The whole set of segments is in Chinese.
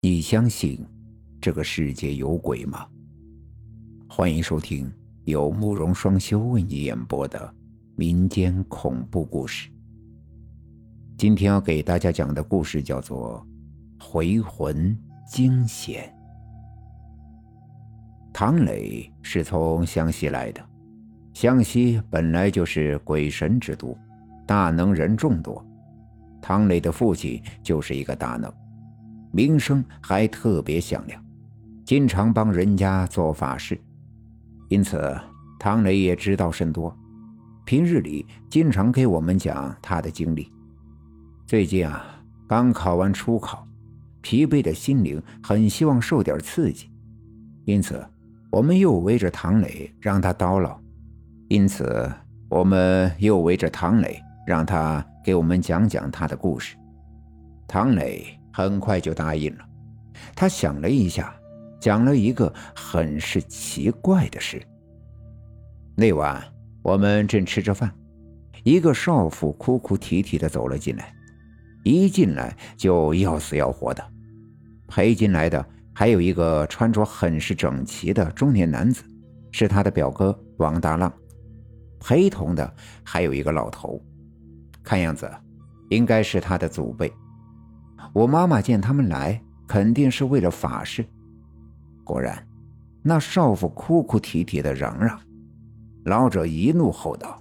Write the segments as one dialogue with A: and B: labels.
A: 你相信这个世界有鬼吗？欢迎收听由慕容双修为你演播的民间恐怖故事。今天要给大家讲的故事叫做《回魂惊险》。唐磊是从湘西来的，湘西本来就是鬼神之都，大能人众多。唐磊的父亲就是一个大能。名声还特别响亮，经常帮人家做法事，因此唐磊也知道甚多。平日里经常给我们讲他的经历。最近啊，刚考完初考，疲惫的心灵很希望受点刺激，因此我们又围着唐磊让他叨唠，因此我们又围着唐磊让他给我们讲讲他的故事。唐磊。很快就答应了。他想了一下，讲了一个很是奇怪的事。那晚我们正吃着饭，一个少妇哭哭啼啼的走了进来，一进来就要死要活的。陪进来的还有一个穿着很是整齐的中年男子，是他的表哥王大浪。陪同的还有一个老头，看样子应该是他的祖辈。我妈妈见他们来，肯定是为了法事。果然，那少妇哭哭啼啼的嚷嚷，老者一怒吼道：“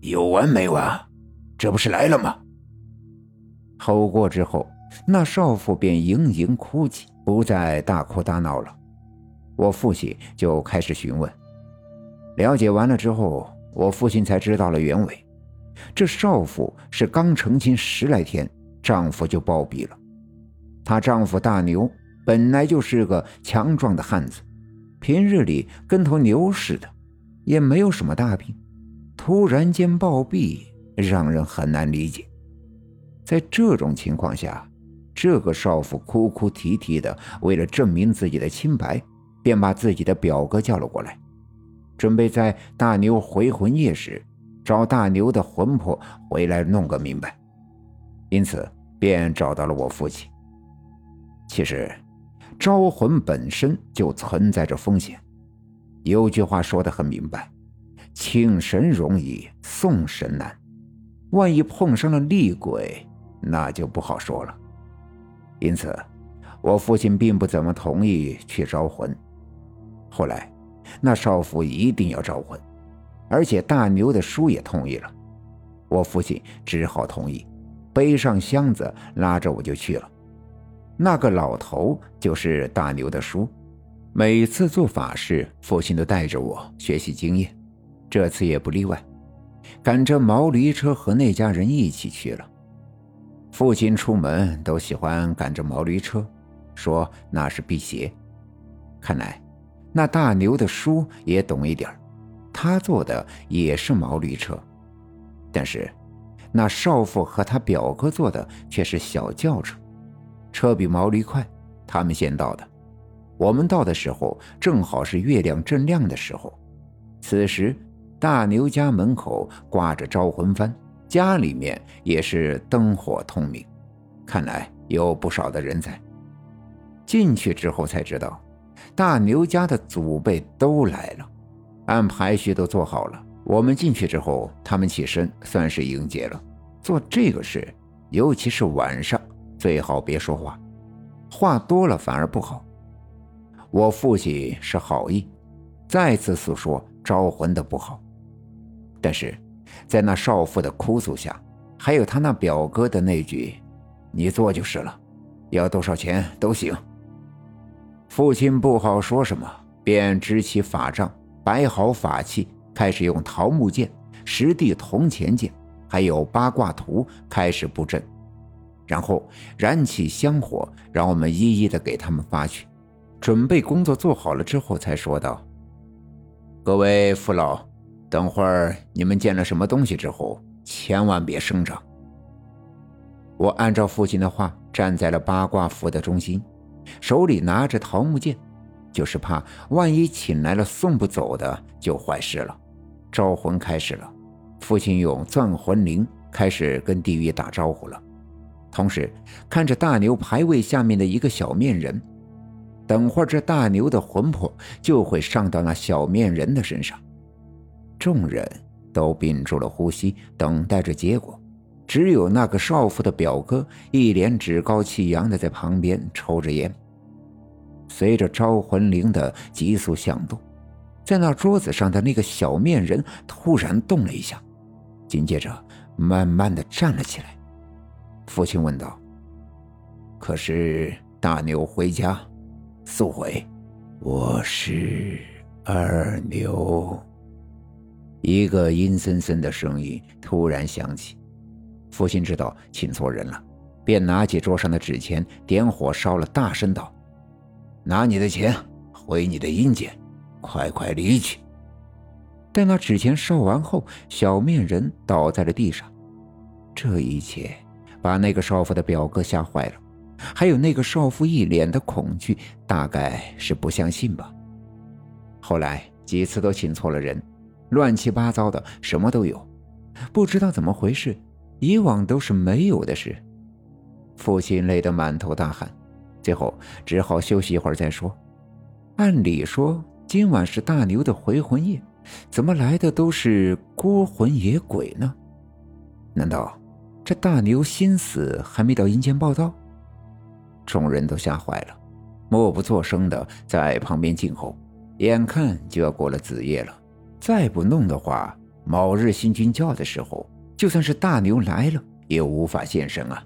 A: 有完没完？这不是来了吗？”吼过之后，那少妇便盈盈哭泣，不再大哭大闹了。我父亲就开始询问，了解完了之后，我父亲才知道了原委。这少妇是刚成亲十来天。丈夫就暴毙了。她丈夫大牛本来就是个强壮的汉子，平日里跟头牛似的，也没有什么大病，突然间暴毙，让人很难理解。在这种情况下，这个少妇哭哭啼啼的，为了证明自己的清白，便把自己的表哥叫了过来，准备在大牛回魂夜时，找大牛的魂魄回来弄个明白。因此。便找到了我父亲。其实，招魂本身就存在着风险。有句话说的很明白：“请神容易送神难。”万一碰上了厉鬼，那就不好说了。因此，我父亲并不怎么同意去招魂。后来，那少妇一定要招魂，而且大牛的叔也同意了，我父亲只好同意。背上箱子，拉着我就去了。那个老头就是大牛的叔，每次做法事，父亲都带着我学习经验，这次也不例外，赶着毛驴车和那家人一起去了。父亲出门都喜欢赶着毛驴车，说那是辟邪。看来那大牛的叔也懂一点他坐的也是毛驴车，但是。那少妇和他表哥坐的却是小轿车，车比毛驴快。他们先到的，我们到的时候正好是月亮正亮的时候。此时，大牛家门口挂着招魂幡，家里面也是灯火通明，看来有不少的人在。进去之后才知道，大牛家的祖辈都来了，按排序都做好了。我们进去之后，他们起身，算是迎接了。做这个事，尤其是晚上，最好别说话，话多了反而不好。我父亲是好意，再次诉说招魂的不好，但是在那少妇的哭诉下，还有他那表哥的那句“你做就是了，要多少钱都行”，父亲不好说什么，便支起法杖，摆好法器。开始用桃木剑、十地铜钱剑，还有八卦图开始布阵，然后燃起香火，让我们一一的给他们发去。准备工作做好了之后，才说道：“各位父老，等会儿你们见了什么东西之后，千万别声张。”我按照父亲的话，站在了八卦符的中心，手里拿着桃木剑，就是怕万一请来了送不走的，就坏事了。招魂开始了，父亲用钻魂铃开始跟地狱打招呼了。同时看着大牛牌位下面的一个小面人。等会儿这大牛的魂魄就会上到那小面人的身上。众人都屏住了呼吸，等待着结果。只有那个少妇的表哥一脸趾高气扬的在旁边抽着烟。随着招魂铃的急速响动，在那桌子上的那个小面人突然动了一下，紧接着慢慢的站了起来。父亲问道：“可是大牛回家？”速回，我是二牛。一个阴森森的声音突然响起，父亲知道请错人了，便拿起桌上的纸钱，点火烧了，大声道：“拿你的钱回你的阴间，快快离去！”待那纸钱烧完后，小面人倒在了地上。这一切把那个少妇的表哥吓坏了。还有那个少妇一脸的恐惧，大概是不相信吧。后来几次都请错了人，乱七八糟的，什么都有，不知道怎么回事，以往都是没有的事。父亲累得满头大汗，最后只好休息一会儿再说。按理说今晚是大牛的回魂夜，怎么来的都是孤魂野鬼呢？难道这大牛心死还没到阴间报道？众人都吓坏了，默不作声的在旁边静候。眼看就要过了子夜了，再不弄的话，卯日星君叫的时候，就算是大牛来了，也无法现身啊！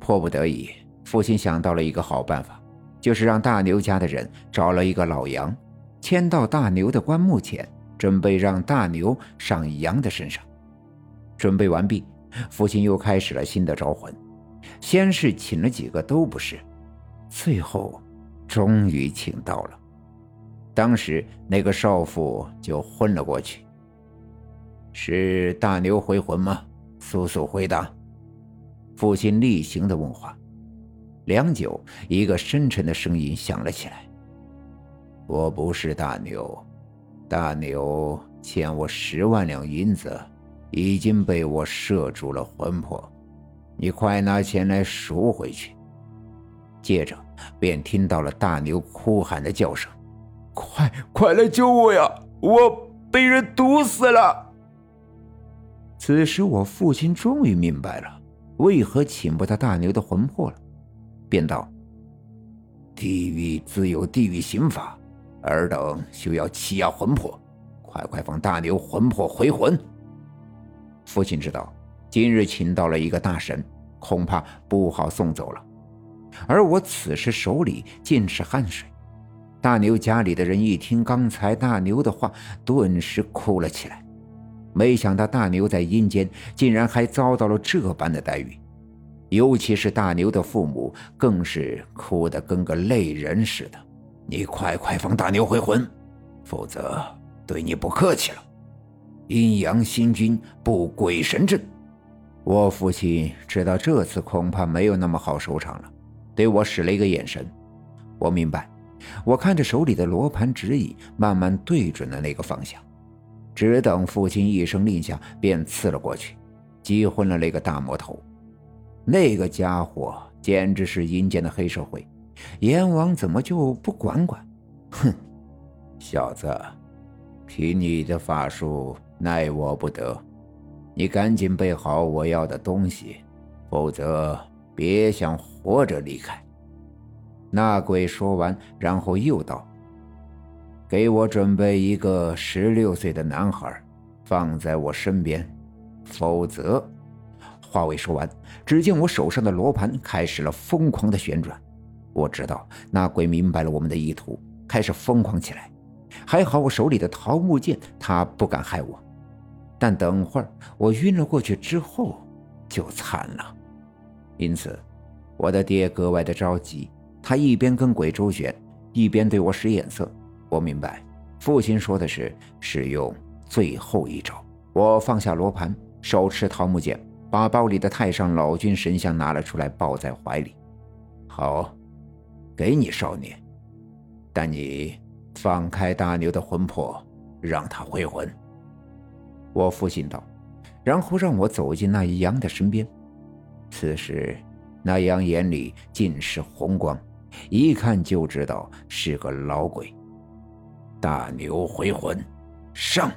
A: 迫不得已，父亲想到了一个好办法，就是让大牛家的人找了一个老羊，牵到大牛的棺木前，准备让大牛上羊的身上。准备完毕，父亲又开始了新的招魂，先是请了几个都不是。最后，终于请到了。当时那个少妇就昏了过去。是大牛回魂吗？苏苏回答。父亲例行的问话。良久，一个深沉的声音响了起来：“我不是大牛，大牛欠我十万两银子，已经被我摄住了魂魄，你快拿钱来赎回去。”接着。便听到了大牛哭喊的叫声：“快快来救我呀！我被人毒死了！”此时，我父亲终于明白了为何请不到大牛的魂魄了，便道：“地狱自有地狱刑法，尔等休要欺压魂魄，快快放大牛魂魄回魂。”父亲知道，今日请到了一个大神，恐怕不好送走了。而我此时手里尽是汗水，大牛家里的人一听刚才大牛的话，顿时哭了起来。没想到大牛在阴间竟然还遭到了这般的待遇，尤其是大牛的父母，更是哭得跟个泪人似的。你快快放大牛回魂，否则对你不客气了。阴阳星君布鬼神阵，我父亲知道这次恐怕没有那么好收场了。对我使了一个眼神，我明白。我看着手里的罗盘指引，慢慢对准了那个方向，只等父亲一声令下，便刺了过去，击昏了那个大魔头。那个家伙简直是阴间的黑社会，阎王怎么就不管管？哼，小子，凭你的法术，奈我不得。你赶紧备好我要的东西，否则。别想活着离开！那鬼说完，然后又道：“给我准备一个十六岁的男孩，放在我身边，否则……”话未说完，只见我手上的罗盘开始了疯狂的旋转。我知道那鬼明白了我们的意图，开始疯狂起来。还好我手里的桃木剑，他不敢害我。但等会儿我晕了过去之后，就惨了。因此，我的爹格外的着急。他一边跟鬼周旋，一边对我使眼色。我明白，父亲说的是使用最后一招。我放下罗盘，手持桃木剑，把包里的太上老君神像拿了出来，抱在怀里。好，给你少年，但你放开大牛的魂魄，让他回魂。我父亲道，然后让我走进那羊的身边。此时，那羊眼里尽是红光，一看就知道是个老鬼。大牛回魂，上！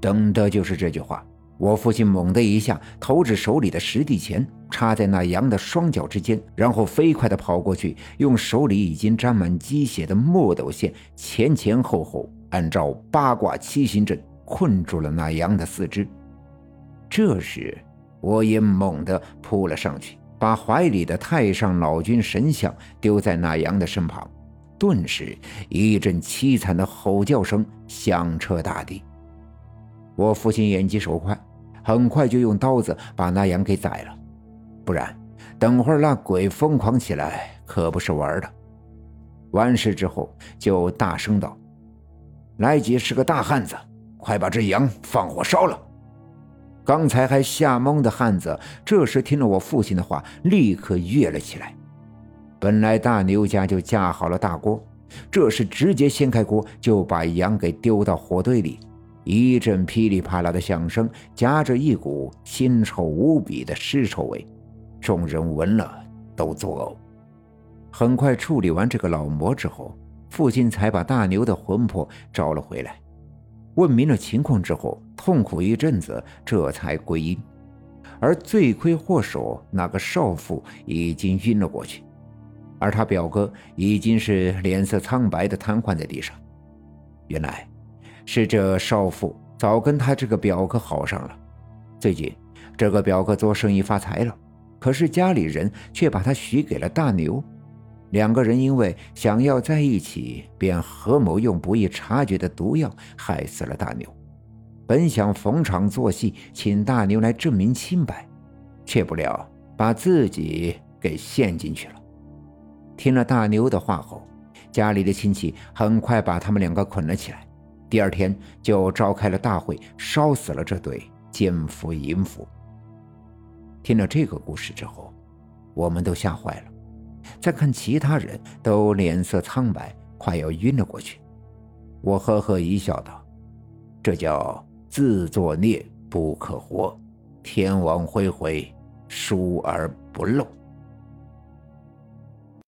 A: 等的就是这句话。我父亲猛地一下投掷手里的石地钱，插在那羊的双脚之间，然后飞快地跑过去，用手里已经沾满鸡血的墨斗线前前后后按照八卦七星阵困住了那羊的四肢。这时，我也猛地扑了上去，把怀里的太上老君神像丢在那羊的身旁，顿时一阵凄惨的吼叫声响彻大地。我父亲眼疾手快。很快就用刀子把那羊给宰了，不然等会儿那鬼疯狂起来可不是玩的。完事之后就大声道：“来吉是个大汉子，快把这羊放火烧了！”刚才还吓懵的汉子，这时听了我父亲的话，立刻跃了起来。本来大牛家就架好了大锅，这时直接掀开锅，就把羊给丢到火堆里。一阵噼里啪啦的响声，夹着一股腥臭无比的尸臭味，众人闻了都作呕。很快处理完这个老魔之后，父亲才把大牛的魂魄招了回来，问明了情况之后，痛苦一阵子，这才归阴。而罪魁祸首那个少妇已经晕了过去，而他表哥已经是脸色苍白的瘫痪在地上。原来。是这少妇早跟他这个表哥好上了，最近这个表哥做生意发财了，可是家里人却把他许给了大牛。两个人因为想要在一起，便合谋用不易察觉的毒药害死了大牛。本想逢场作戏，请大牛来证明清白，却不料把自己给陷进去了。听了大牛的话后，家里的亲戚很快把他们两个捆了起来。第二天就召开了大会，烧死了这对奸夫淫妇。听了这个故事之后，我们都吓坏了。再看其他人都脸色苍白，快要晕了过去。我呵呵一笑，道：“这叫自作孽不可活，天网恢恢，疏而不漏。”